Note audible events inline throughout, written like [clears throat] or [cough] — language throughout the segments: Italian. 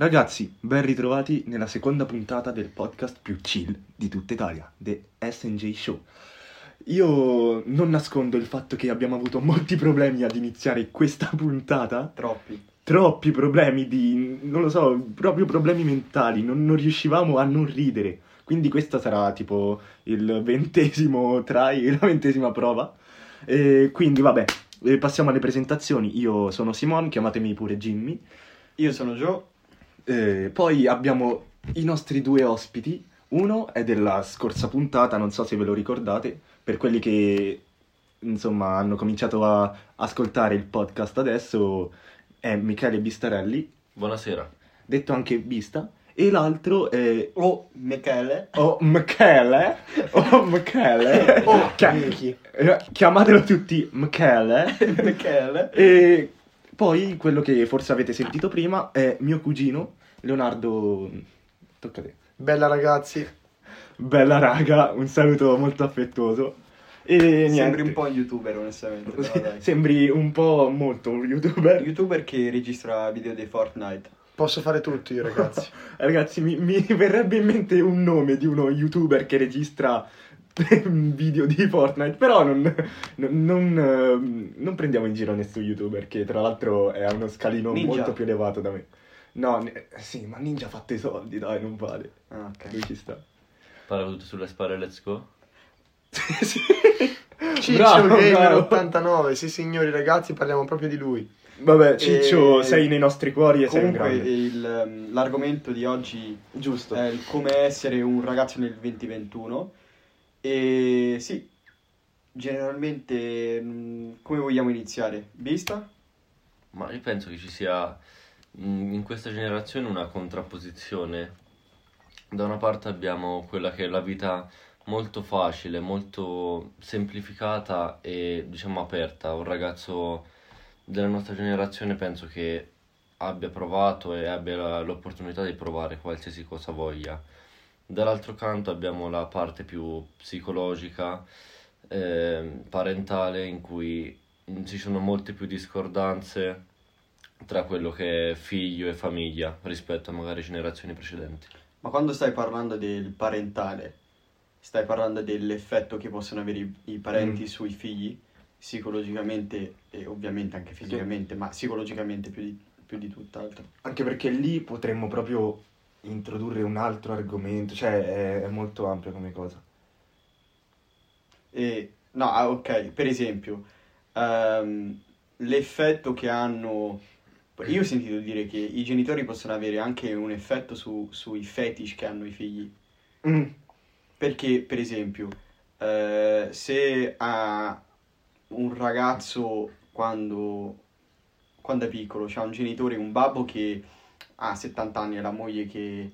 Ragazzi, ben ritrovati nella seconda puntata del podcast più chill di tutta Italia, The SNJ Show. Io non nascondo il fatto che abbiamo avuto molti problemi ad iniziare questa puntata. Troppi. Troppi problemi di, non lo so, proprio problemi mentali, non, non riuscivamo a non ridere. Quindi questa sarà tipo il ventesimo try, [laughs] la ventesima prova. E quindi vabbè, eh, passiamo alle presentazioni. Io sono Simon, chiamatemi pure Jimmy. Io sono Joe. Eh, poi abbiamo i nostri due ospiti. Uno è della scorsa puntata, non so se ve lo ricordate, per quelli che insomma hanno cominciato a ascoltare il podcast adesso è Michele Bistarelli, Buonasera. detto anche Bista, e l'altro è O Michele. Oh Michele, oh Michele, [laughs] Oh, Chia- Michi. eh, chiamatelo tutti Michele. [laughs] Michele. E poi quello che forse avete sentito prima è mio cugino Leonardo. Tocca a te. Bella ragazzi, Bella raga, un saluto molto affettuoso. E niente. Sembri un po' un youtuber, onestamente. Però, dai. Sembri un po' molto un youtuber. youtuber che registra video di Fortnite. posso fare tutto io ragazzi. [laughs] Ragazzi, mi, mi verrebbe in mente un nome di uno youtuber che registra [laughs] video di Fortnite, però non, non- non, ehm, non prendiamo in giro nessun youtuber che tra l'altro è a uno scalino Ninja. molto più elevato da me. No, ne- sì, ma Ninja ha fatto i soldi, dai, non vale. Ah, ok. Lui ci sta. Parla sulle spare, let's go. [laughs] sì. Ciccio Bravo, Gamer bravo. 89, sì signori ragazzi, parliamo proprio di lui. Vabbè, Ciccio, E- sei nei nostri cuori e sei un Comunque, grande. il, ehm, l'argomento di oggi Giusto. è il come essere un ragazzo nel 2021. E sì, generalmente, mh, come vogliamo iniziare? Vista? Ma io penso che ci sia in questa generazione una contrapposizione. Da una parte abbiamo quella che è la vita molto facile, molto semplificata e diciamo aperta. Un ragazzo della nostra generazione penso che abbia provato e abbia l'opportunità di provare qualsiasi cosa voglia. Dall'altro canto abbiamo la parte più psicologica, ehm, parentale, in cui mm, ci sono molte più discordanze tra quello che è figlio e famiglia rispetto a magari generazioni precedenti. Ma quando stai parlando del parentale, stai parlando dell'effetto che possono avere i, i parenti Mm. sui figli, psicologicamente e ovviamente anche fisicamente, ma psicologicamente più di, più di tutt'altro. Anche perché lì potremmo proprio introdurre un altro argomento, cioè è, è molto ampio come cosa. E, no, ah, ok, per esempio, ehm, l'effetto che hanno... Io ho sentito dire che i genitori possono avere anche un effetto su- sui fetish che hanno i figli. Mm, Perché, per esempio, eh, se a un ragazzo quando, quando è piccolo c'ha un genitore, un babbo che ha 70 anni e la moglie che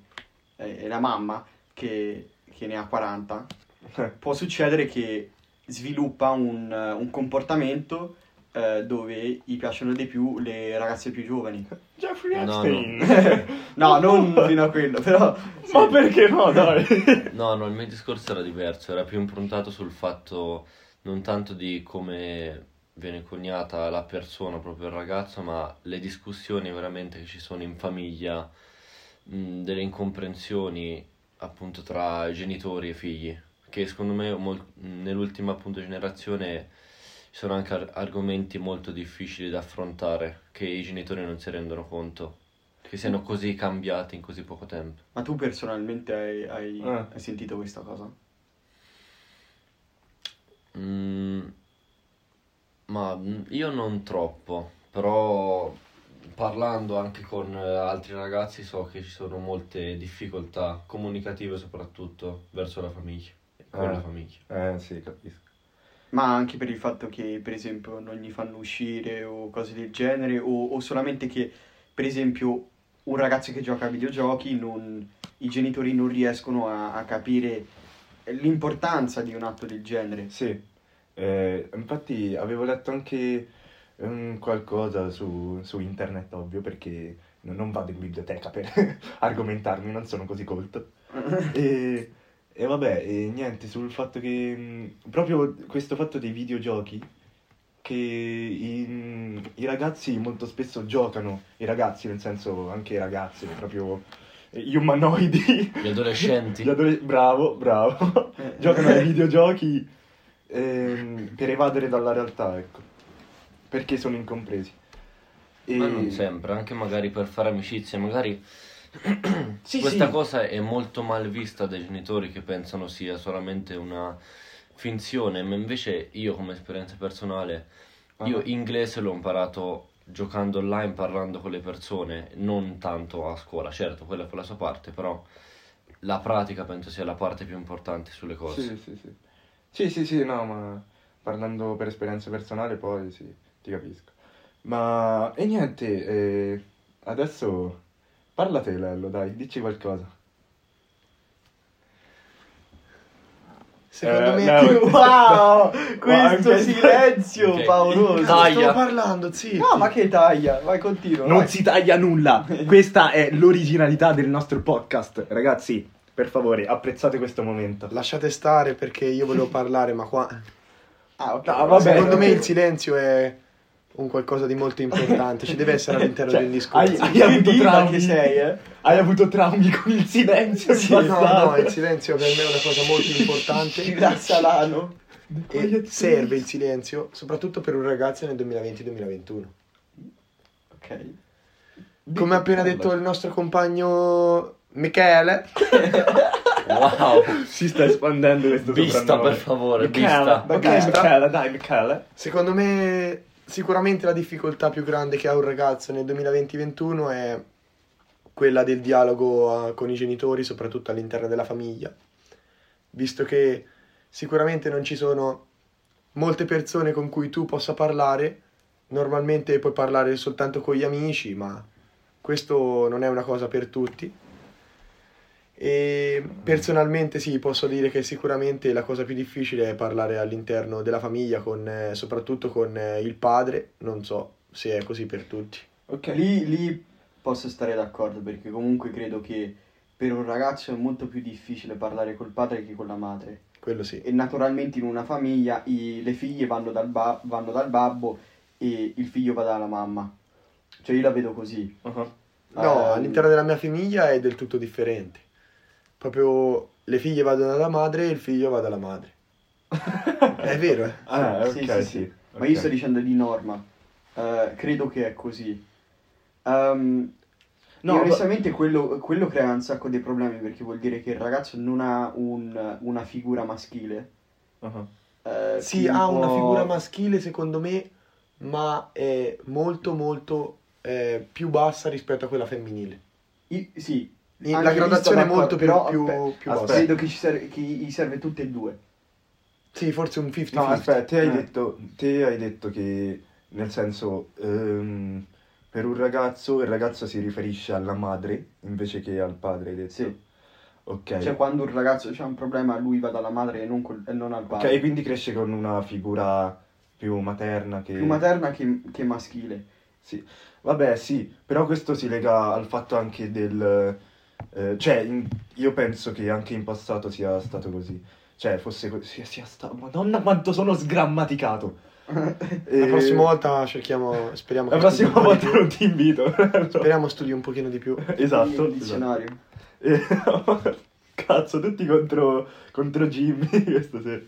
è la mamma che, che ne ha 40, [laughs] può succedere che sviluppa un, un comportamento eh, dove gli piacciono di più le ragazze più giovani. Jeffrey No, Epstein. [laughs] No, non fino a quello, però... sì. Ma perché no, dai? No, no, il mio discorso era diverso, era più improntato sul fatto non tanto di come viene coniata la persona, proprio il ragazzo, ma le discussioni veramente che ci sono in famiglia, mh, delle incomprensioni appunto tra genitori e figli, che secondo me mol- nell'ultima appunto generazione ci sono anche ar- argomenti molto difficili da affrontare, che i genitori non si rendono conto, che siano così cambiati in così poco tempo. Ma tu personalmente hai, hai- Eh. hai sentito questa cosa? Mm, ma mm, io non troppo, però parlando anche con eh, altri ragazzi so che ci sono molte difficoltà comunicative soprattutto verso la famiglia, con Eh. la famiglia. Eh sì, capisco. Ma anche per il fatto che, per esempio, non gli fanno uscire o cose del genere, o, o solamente che, per esempio, un ragazzo che gioca a videogiochi, non- i genitori non riescono a, a capire l'importanza di un atto del genere. Sì, Eh, infatti avevo letto anche um, qualcosa su, su internet, ovvio, perché non, vado in biblioteca per [laughs] argomentarmi, non sono così colto. [laughs] E, e vabbè, e niente, sul fatto che mh, proprio questo fatto dei videogiochi che i, i ragazzi molto spesso giocano, i ragazzi nel senso anche i ragazzi, proprio gli umanoidi. Gli adolescenti. [laughs] Gli adole- bravo, bravo. giocano ai [laughs] videogiochi ehm, per evadere dalla realtà, ecco. Perché sono incompresi. E... Ma non sempre, anche magari per fare amicizie, magari [clears throat] Sì, questa sì. cosa è molto mal vista dai genitori che pensano sia solamente una finzione, ma invece io come esperienza personale, io Ah. inglese l'ho imparato giocando online, parlando con le persone, non tanto a scuola, certo, quella fa la sua parte, però la pratica penso sia la parte più importante sulle cose. Sì, sì, sì. Sì, sì, sì, no, ma parlando per esperienza personale poi sì, ti capisco. Ma e niente, eh, adesso parla te, Lello, dai, dici qualcosa. Secondo Eh, me... Leo- Wow, [laughs] anche- questo silenzio Ok. pauroso. Taglia. stavo parlando, zitto. No, ma che taglia? Vai, continua. Non vai. si taglia nulla, questa è l'originalità del nostro podcast. Ragazzi, per favore, apprezzate questo momento. Lasciate stare perché io volevo parlare, ma qua... Ah, ok. No, vabbè. Secondo me il silenzio è un qualcosa di molto importante, ci deve essere all'interno Cioè, del discorso. hai- hai avuto traumi che sei, eh. Hai avuto traumi con il silenzio Sì, no, no, il silenzio per me è una cosa molto importante Grazie Alano. e serve il silenzio, soprattutto per un ragazzo nel 2020-2021. Ok. Come ha appena detto il nostro compagno Michele, [laughs] Wow! Si sta espandendo questo Vista, per favore, Michele. Michele, dai, Michele. secondo me sicuramente la difficoltà più grande che ha un ragazzo nel 2020-2021 è quella del dialogo eh, con i genitori, soprattutto all'interno della famiglia, visto che sicuramente non ci sono molte persone con cui tu possa parlare, normalmente puoi parlare soltanto con gli amici, ma questo non è una cosa per tutti. E personalmente sì, posso dire che sicuramente la cosa più difficile è parlare all'interno della famiglia, con, eh, soprattutto con eh, il padre, non so se è così per tutti. Ok. Lì, lì posso stare d'accordo perché comunque credo che per un ragazzo è molto più difficile parlare col padre che con la madre. Quello sì. E naturalmente in una famiglia i- le figlie vanno dal, ba- vanno dal babbo e il figlio va dalla mamma. Cioè io la vedo così. Uh-huh. No, Eh, all'interno della mia famiglia è del tutto differente. Proprio le figlie vanno dalla madre e il figlio va dalla madre. [laughs] È vero, eh? Ah, Sì, sì. sì, sì. Ma ok. io sto dicendo di norma. Eh, credo che è così. Ehm, No, e ma- onestamente quello, quello crea un sacco di problemi perché vuol dire che il ragazzo non ha un- una figura maschile. Uh-huh. eh, Sì, ha una figura maschile secondo me, ma è molto molto eh, più bassa rispetto a quella femminile. I- sì, la lì gradazione è molto più, più, però, più aspetta. bassa. Credo che, ci serve, che gli serve tutte e due. Sì, forse un 50-50. No, aspetta, te hai, Eh. detto, te hai detto che, nel senso, ehm, per un ragazzo, il ragazzo si riferisce alla madre invece che al padre, hai detto? Sì. Ok. Cioè quando un ragazzo ha un problema lui va dalla madre e non, col- e non al padre. ok, quindi cresce con una figura più materna che... Più materna che, che maschile. Sì, vabbè, sì, però questo si lega al fatto anche del... eh, cioè, in- io penso che anche in passato sia stato così. Cioè, fosse così, sia, sia stato... Madonna, quanto sono sgrammaticato! [laughs] La Eh, prossima volta cerchiamo, speriamo La che prossima un po' volta non ti invito. [laughs] Speriamo studi un pochino di più. [laughs] esatto. Il esatto. dizionario. Eh, Cazzo, tutti contro, contro Jimmy questa sera.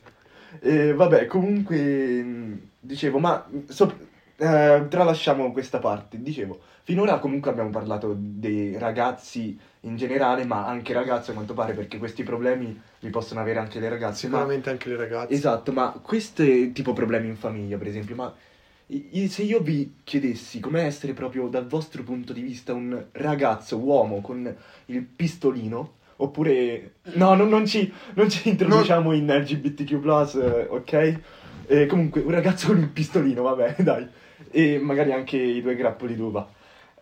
E vabbè, comunque, dicevo, ma so- eh, tralasciamo questa parte. Dicevo, finora comunque abbiamo parlato dei ragazzi in generale, ma anche ragazze a quanto pare, perché questi problemi li possono avere anche le ragazze. ma- Sicuramente anche le ragazze. Esatto, ma questi tipo problemi in famiglia, per esempio, ma se io vi chiedessi com'è essere proprio dal vostro punto di vista un ragazzo, uomo con il pistolino, oppure... No, non, non ci, non ci introduciamo in LGBTQ+, eh, ok? Eh, comunque, un ragazzo con il pistolino, vabbè, [laughs] dai. E magari anche i due grappoli d'uva.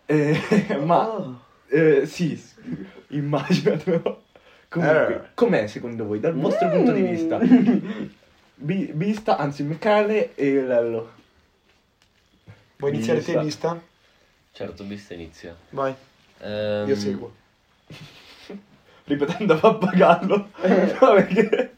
Eh, ma... Oh. eh, sì, immaginatelo. Comunque, Eh. com'è secondo voi, dal vostro punto di vista? Bi- Vista, anzi Michele e Lello. Vuoi iniziare te, Vista. lista? Certo, vista inizia. Vai, Ehm, io seguo. [laughs] Ripetendo a pappagallo. [laughs] No, perché...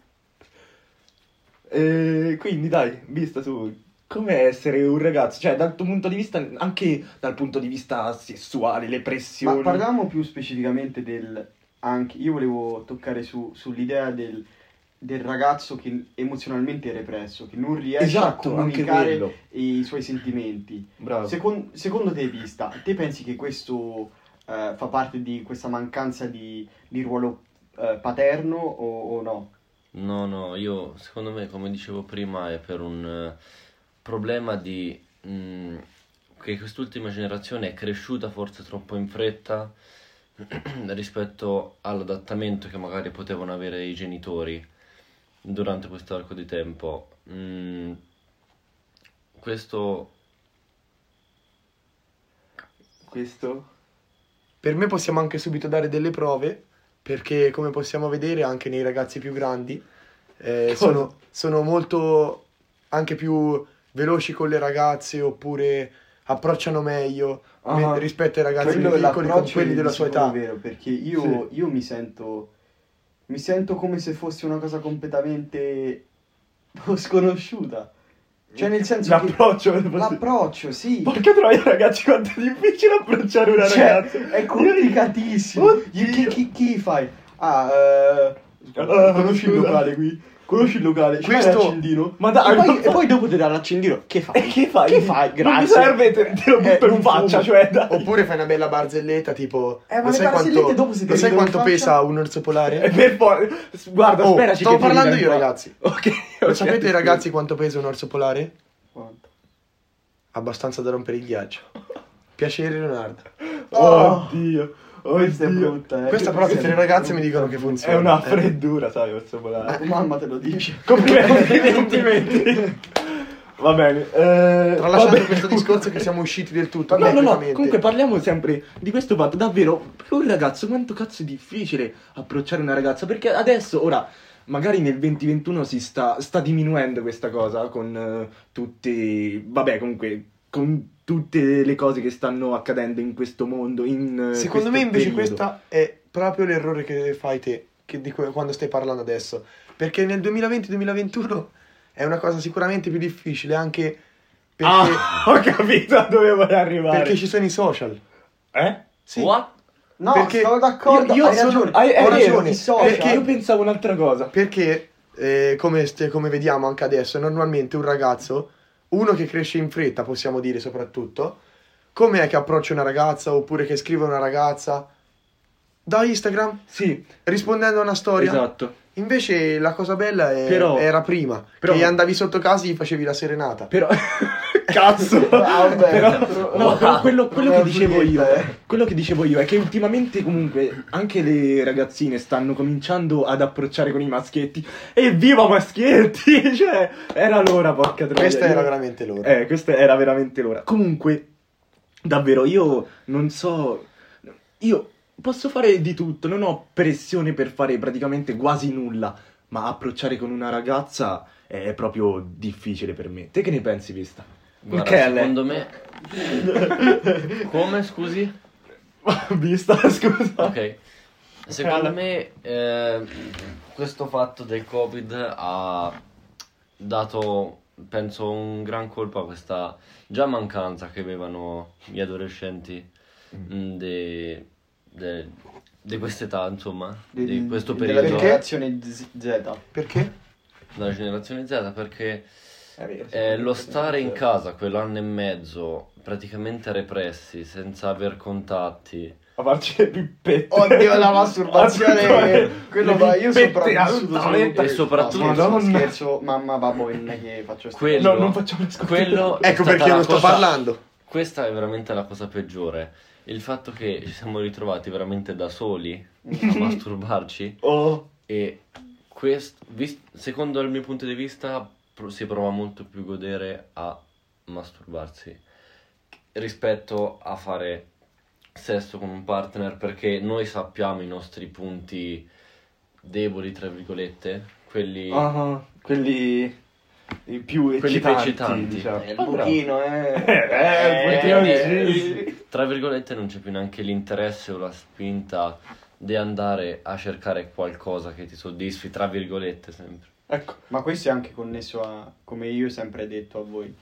Eh, quindi dai, vista su... come essere un ragazzo, cioè dal tuo punto di vista, anche dal punto di vista sessuale, le Ma pressioni. parliamo più specificamente del... Anche, io volevo toccare su- sull'idea del, del ragazzo che emozionalmente è represso, che non riesce Esatto, a comunicare i suoi sentimenti. Bravo. Secon- secondo te, vista, te pensi che questo eh, fa parte di questa mancanza di, di ruolo eh, paterno o, o no? No, no, io secondo me, come dicevo prima, è per un eh, problema di mh, che quest'ultima generazione è cresciuta forse troppo in fretta [clears throat] rispetto all'adattamento che magari potevano avere i genitori durante questo arco di tempo. Mm, questo Questo? Per me possiamo anche subito dare delle prove, perché come possiamo vedere anche nei ragazzi più grandi, eh, sono, sono molto anche più veloci con le ragazze oppure approcciano meglio Ah. rispetto ai ragazzi più è piccoli con quelli è della sua età. vero, perché io, io mi sento mi sento come se fosse una cosa completamente [laughs] sconosciuta. Cioè nel senso che L'approccio. posso- l'approccio, sì. Porca troia, ragazzi, quanto è difficile approcciare una Cioè, ragazza. è complicatissimo. Chi, chi- chi fai? Ah, eh, Ah, conosci il locale qui? Conosci il locale? Ci Questo- l'accendino? Ma dai, e, poi, non- e poi dopo ti dà l'accendino. Che fai? E che fai? Che fai? Non Grazie. mi serve, te, te lo Eh, butto in non faccia, fumo. cioè, dai. Oppure fai una bella barzelletta tipo... Eh, ma lo sai quanto, dopo si lo sai in quanto pesa un orso polare? [laughs] per poi... Guarda, Oh, speraci stavo parlando io, qua. ragazzi. [laughs] Ok. Lo sapete ragazzi quanto pesa un orso polare? Quanto? Abbastanza da rompere il ghiaccio. Piacere Leonardo. Oddio. Questa è brutta, eh. Questa però tutte le ragazze mi dicono che È funziona. una Eh. freddura, sai, polare. La tua mamma te lo dice. [laughs] Complimenti, complimenti. Va bene. Eh, Tralasciando vabbè. questo discorso che siamo usciti del tutto. No, no, no, comunque parliamo sempre di questo fatto, davvero, per un ragazzo quanto cazzo è difficile approcciare una ragazza, perché adesso, ora, magari nel 2021 si sta, sta diminuendo questa cosa con eh, tutti, vabbè, comunque, con tutte le cose che stanno accadendo in questo mondo, in eh, Secondo questo me invece periodo. questo è proprio l'errore che fai te, che di que- quando stai parlando adesso. Perché nel 2020-2021 è una cosa sicuramente più difficile, anche perché, Ah, [laughs] ho capito a dove vuoi arrivare. perché ci sono i social. Eh? Sì. What? No, Perché stavo d'accordo. Io, io hai sono... ragione. hai- hai ho ragione, ragione, i social. perché io pensavo un'altra cosa. Perché, eh, come, st- come vediamo anche adesso, normalmente un ragazzo, uno che cresce in fretta, possiamo dire soprattutto, come è che approccia una ragazza oppure che scrive una ragazza? Da Instagram, Sì, rispondendo a una storia. esatto. Invece la cosa bella è- Però- era prima, però- che andavi sotto casa e gli facevi la serenata. Però... [laughs] Cazzo! [laughs] Vabbè, però, no, però quello, quello che dicevo io, eh. quello che dicevo io è che ultimamente comunque anche le ragazzine stanno cominciando ad approcciare con i maschietti. E viva maschietti! [laughs] Cioè, era l'ora, porca troia. Questa era veramente l'ora. Eh, questa era veramente l'ora. Comunque, davvero, io non so... Io posso fare di tutto, non ho pressione per fare praticamente quasi nulla, ma approcciare con una ragazza è proprio difficile per me. Te che ne pensi, Vista? Guarda, Michele. secondo me... [laughs] Come, scusi? [laughs] Vista, scusa. Ok. Secondo me eh, questo fatto del Covid ha dato, penso, un gran colpo a questa già mancanza che avevano gli adolescenti mm, de- de- di quest'età, insomma, di Del- questo della periodo generazione Z. Perché? della generazione Z, perché vero, eh, lo stare in casa quell'anno e mezzo praticamente repressi, senza aver contatti. A farci le pippette. Oddio, la [laughs] masturbazione. quello va. Io sopravvissuto altamente. solo- E soprattutto- No, scherzo, Madonna. scherzo, mamma, babbo, non è che faccio Quello- No, non facciamo le. Quello Ecco perché non sto cosa- parlando. Questa è veramente la cosa peggiore. Il fatto che ci siamo ritrovati veramente da soli a [laughs] masturbarci Oh. e questo, secondo il mio punto di vista, si prova molto più godere a masturbarsi rispetto a fare sesso con un partner perché noi sappiamo i nostri punti deboli, tra virgolette, quelli... Ah, quelli i più Quelli più eccitanti, eccitanti. diciamo. Eh, il buchino, [laughs] eh. Eh, E eh, quindi, eh, tra virgolette, non c'è più neanche l'interesse o la spinta di andare a cercare qualcosa che ti soddisfi, tra virgolette, sempre. Ecco. Ma questo è anche connesso a, come io ho sempre detto a voi,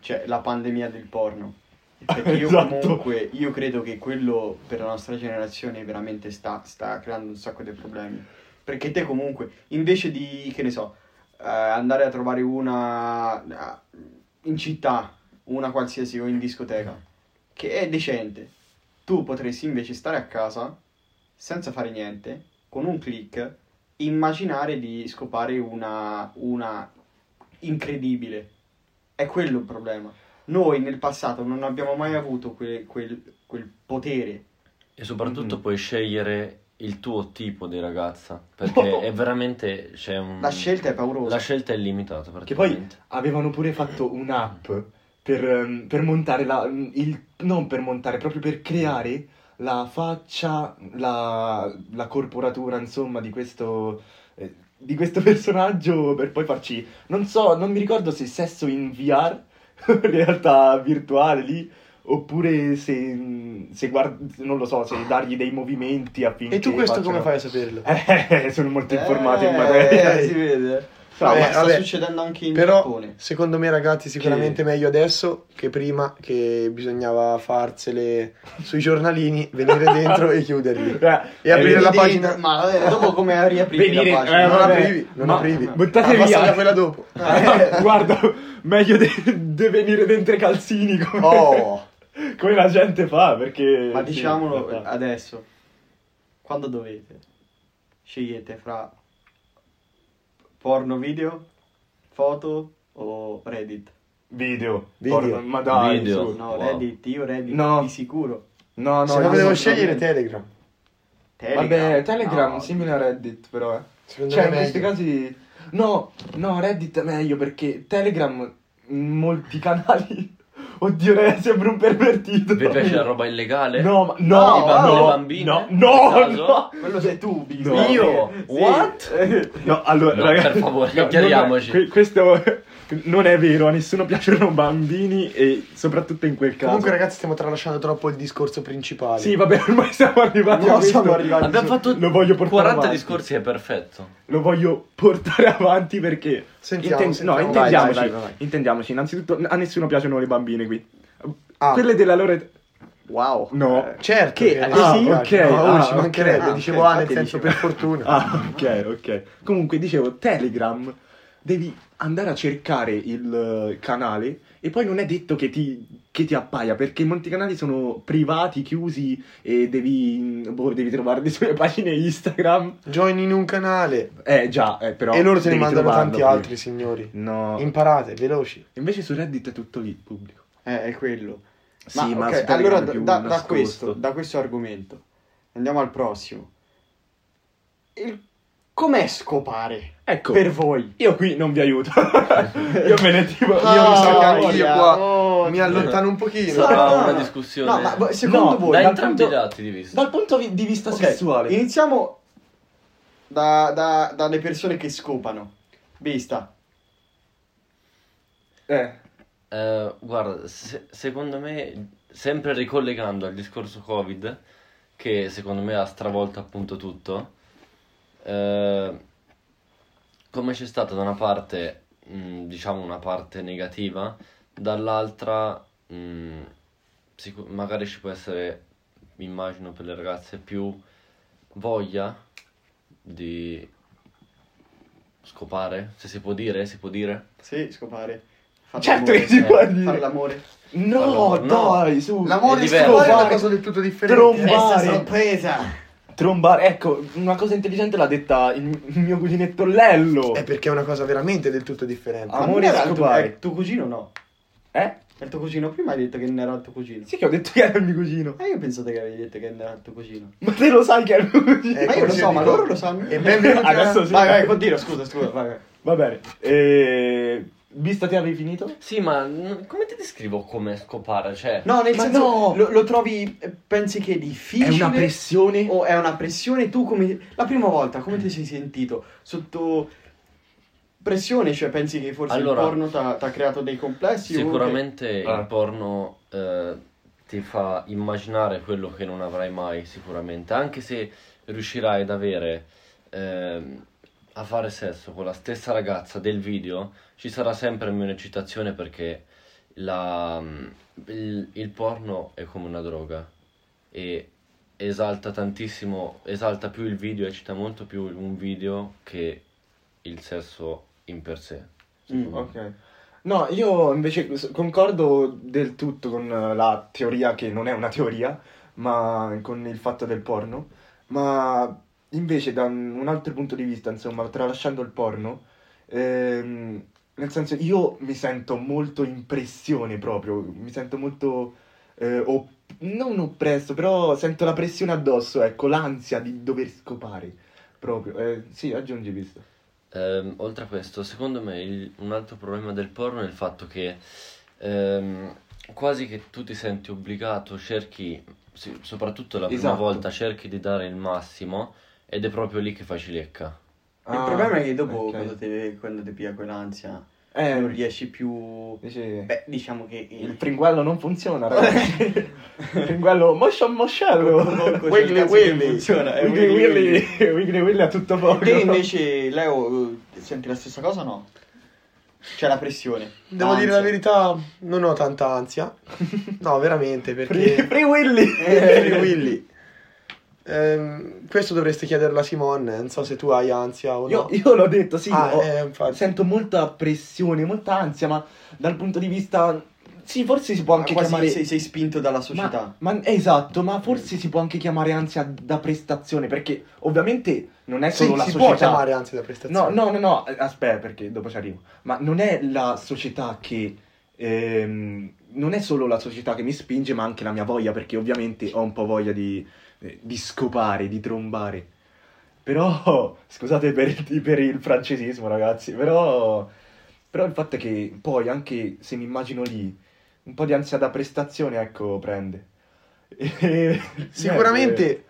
cioè la pandemia del porno. Perché io [laughs] Esatto. comunque, io credo che quello per la nostra generazione veramente sta, sta creando un sacco di problemi. Perché te comunque, invece di, che ne so, eh, andare a trovare una eh, in città, una qualsiasi o in discoteca, che è decente, tu potresti invece stare a casa senza fare niente, con un click, immaginare di scopare una, una incredibile. È quello il problema. Noi nel passato non abbiamo mai avuto que- quel, quel potere. E soprattutto Mhm. puoi scegliere il tuo tipo di ragazza, perché [laughs] è veramente c'è un... La scelta è paurosa. La scelta è limitata Che poi praticamente. avevano pure fatto un'app per, ehm, per montare la... Il, non per montare, proprio per creare la faccia, la, la corporatura, insomma, di questo... eh, di questo [laughs] personaggio per poi farci... Non so, non mi ricordo se sesso in VR, [laughs] realtà virtuale lì, oppure se, se guard- non lo so, se dargli dei movimenti affinché E tu questo come facciano- fai a saperlo? [laughs] Eh, sono molto informato in Eh, materia. si vede. No, Vabbè, ma sta vabbè. succedendo anche in Però, Giappone. secondo me, ragazzi, sicuramente meglio adesso che prima, che bisognava farsele sui giornalini, venire dentro e chiuderli. [laughs] Eh, E aprire eh, la pagina. dentro- Ma eh, dopo come riaprire Venire- la pagina? eh, non vabbè. aprivi, non Ma- aprivi. buttate Ah, via. quella dopo. [laughs] Eh, guarda, meglio di venire dentro i calzini come, Oh, [laughs] come la gente fa, perché... Ma sì, diciamolo adesso, quando dovete, scegliete fra porno video, foto o Reddit. Video. Video. Porno- ma dai, Video. su. No, Wow. Reddit, io Reddit No. di sicuro. No, no, se no io devo no, scegliere. Telegram. Telegram. Vabbè, Telegram, No. simile a Reddit, però, eh. Secondo Cioè, me in è questi meglio. casi... No, no, Reddit è meglio perché Telegram, molti canali... Oddio, re, sembra un pervertito. Vi piace la roba illegale? No, ma no, I bambini, no, le bambine? no, no, no. Quello sei tu, Big. No. Io? Sì. What? No, allora, No, ragazzi, per favore, no, chiariamoci. que- questo non è vero, a nessuno piacciono bambini e soprattutto in quel caso. Comunque, ragazzi, stiamo tralasciando troppo il discorso principale. Sì, vabbè, ormai siamo arrivati No, a questo. siamo arrivati. Abbiamo fatto Lo voglio portare 40 avanti. discorsi, è perfetto. Lo voglio portare [laughs] avanti perché Sentiamo, Inten- sentiamo. no, intendiamoci, vai, vai, vai. intendiamoci. Innanzitutto a nessuno piacciono le bambine qui. Ah. Quelle della loro età- Wow. No. Eh, Certo, Che- che ah, sì, ok, no, ah, ci mancherebbe, ok, dicevo ok, ah, nel senso dicevo. per fortuna. [laughs] Ah, ok, ok. Comunque dicevo, Telegram devi andare a cercare il eh, canale e poi non è detto che ti, che ti appaia perché molti canali sono privati, chiusi e devi, boh, devi trovarli sulle pagine Instagram. Join in un canale Eh già, eh, però e loro te ne mandano tanti prima. altri, signori. No. Imparate, veloci. Invece su Reddit è tutto lì, pubblico. Eh, è quello. Sì, ma, ma ok, su Telegram allora da, da- da questo, da questo argomento andiamo al prossimo. Il- com'è scopare Ecco, per voi? io qui non vi aiuto. [laughs] io me ne tipo... Io mi sa che anche io voglia, qua oh, mi allontano un pochino. Sarà no, una discussione No, ma secondo No, voi da dal entrambi punto- i lati di vista. Dal punto di vista Ok, sessuale. Iniziamo da- da- dalle persone che scopano. Vista. Eh. Eh, guarda, se- secondo me, sempre ricollegando al discorso Covid, che secondo me ha stravolto appunto tutto, eh, come c'è stata da una parte, mh, diciamo, una parte negativa, dall'altra, mh, sicu- magari ci può essere, immagino per le ragazze, più voglia di scopare, se si può dire, si può dire? Sì, scopare. Fare Certo l'amore. che si eh, può Fare dire. l'amore. No, Allora, no. dai, su. L'amore È è una cosa del tutto differente. Trombare. Mare. sorpresa. Trombare, ecco, una cosa intelligente l'ha detta il, mio cuginetto Lello. È perché è una cosa veramente del tutto differente. Ma Amore era il tuo, è il tuo cugino no? Eh? È il tuo cugino? Prima hai detto che non era il tuo cugino. Sì che ho detto che era il mio cugino. Eh, io pensate che avevi detto che non era il tuo cugino. Ma te lo sai che è il mio cugino? Eh, ma io lo so, ma loro lo sanno. E benvenuti Adesso sì. Vai, vai, continua, scusa, scusa, vai, vai. Va bene. E... Vista te avevi finito? Sì, ma n- come ti descrivo come scopare? Cioè, No, nel Ma senso, no! Lo, lo trovi, eh, pensi che è È difficile? una pressione. O è una pressione? Tu come... La prima volta, come ti sei sentito? Sotto pressione? Cioè, pensi che forse Allora, il porno ti ha creato dei complessi? o sicuramente Ah. il porno eh, ti fa immaginare quello che non avrai mai, sicuramente. Anche se riuscirai ad avere ehm, a fare sesso con la stessa ragazza del video, ci sarà sempre meno eccitazione perché la- il, il porno è come una droga e esalta tantissimo, esalta più il video, eccita molto più un video che il sesso in per sé. me. Ok. No, io invece concordo del tutto con la teoria che non è una teoria, ma con il fatto del porno, ma invece da un un altro punto di vista, insomma, tralasciando il porno, ehm, nel senso io mi sento molto in pressione proprio, mi sento molto, eh, op- non oppresso, però sento la pressione addosso, ecco, l'ansia di dover scopare proprio. Eh, sì, aggiungi visto. Ehm, oltre a questo, secondo me il- un altro problema del porno è il fatto che ehm, quasi che tu ti senti obbligato, cerchi, sì, soprattutto la prima Esatto. volta, cerchi di dare il massimo ed è proprio lì che fai cilecca. Il Ah, problema è che dopo, ok. quando, te, quando ti pia quell'ansia, Eh, non riesci più... dice- Beh, diciamo che... Il fringuello non funziona, ragazzi. [laughs] Il fringuello motion moscello. Comunque, Wiggly il Willy. funziona, è Wiggly Wiggly Willy. Wiggly Willy [laughs] a tutto poco. Te invece, Leo, eh, senti la stessa cosa o no? C'è la pressione. Devo l'ansia. dire la verità, non ho tanta ansia. No, veramente, Free, perché... Free Willy. Eh, Free Willy. [laughs] Ehm, questo dovresti chiederlo a Simone, non so se tu hai ansia o Io, no. io l'ho detto, sì. Ah, ho- eh, sento molta pressione, molta ansia, ma dal punto di vista... Sì, forse si può anche Quasi chiamare... sei, sei spinto dalla Ma, società. ma- esatto, ma forse si può anche chiamare ansia da prestazione, perché ovviamente non è Sì, solo la si società. può chiamare ansia da No, prestazione. no, no, no, eh, aspetta perché dopo ci arrivo. Ma non è la società che... ehm, non è solo la società che mi spinge, ma anche la mia voglia, perché ovviamente ho un po' voglia di, eh, di scopare, di trombare. Però, scusate per, per il francesismo, ragazzi, però, però il fatto è che poi, anche se mi immagino lì, un po' di ansia da prestazione, ecco, prende. [laughs] E- Sicuramente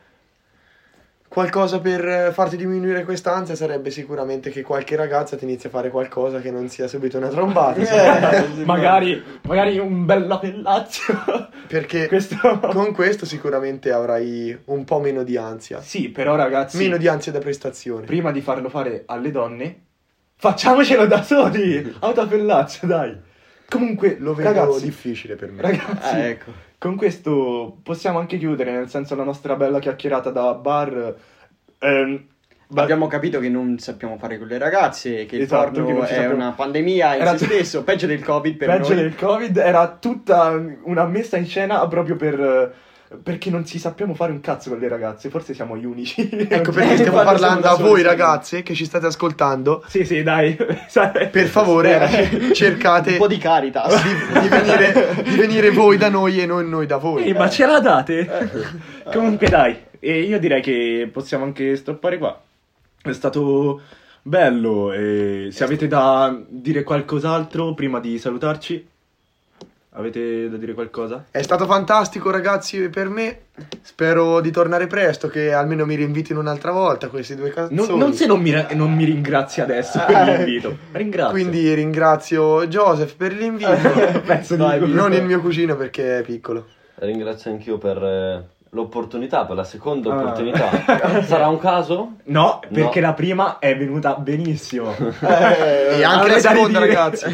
qualcosa per farti diminuire questa ansia sarebbe sicuramente che qualche ragazza ti inizi a fare qualcosa che non sia subito una trombata. Eh, [laughs] magari, magari un bel lapellazio. Perché [laughs] Questo... con questo sicuramente avrai un po' meno di ansia. Sì, però ragazzi, Meno di ansia da prestazione. prima di farlo fare alle donne, facciamocelo da soli. [laughs] Autopellazio, dai. Comunque, Lo vedo ragazzi, difficile per me. ragazzi, Ah, ecco. Con questo possiamo anche chiudere, nel senso la nostra bella chiacchierata da bar. Ehm, ba- Abbiamo capito che non sappiamo fare con le ragazze, che Esatto, il porno che è sappiamo- una pandemia in Era se stesso, peggio del Covid per peggio noi. del Covid era tutta una messa in scena proprio per... Perché non ci sappiamo fare un cazzo con le ragazze, forse siamo gli unici. Ecco [laughs] perché stiamo parlando a voi ragazze che ci state ascoltando. Sì, sì, dai. [laughs] Per favore, [laughs] cercate Un po' di caritas. di, di venire, di venire voi da noi e non noi da voi. Eh, ma ce la date? Comunque dai, e io direi che possiamo anche stoppare qua. È stato bello. e se avete da dire qualcos'altro prima di salutarci, avete da dire qualcosa? È stato fantastico, ragazzi, per me. Spero di tornare presto, che almeno mi rinvitino un'altra volta questi due canzoni. Non, non se non mi, non mi ringrazi adesso per l'invito. Ringrazio. Quindi ringrazio Joseph per l'invito. [laughs] Pezzo di non il mio cugino perché è piccolo. Ringrazio anch'io per eh, l'opportunità, per la seconda Ah. opportunità. [laughs] Sarà un caso? No, perché No. la prima è venuta benissimo. [laughs] e anche la seconda, ragazzi.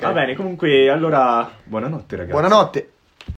Va bene, comunque, allora, buonanotte ragazzi. Buonanotte.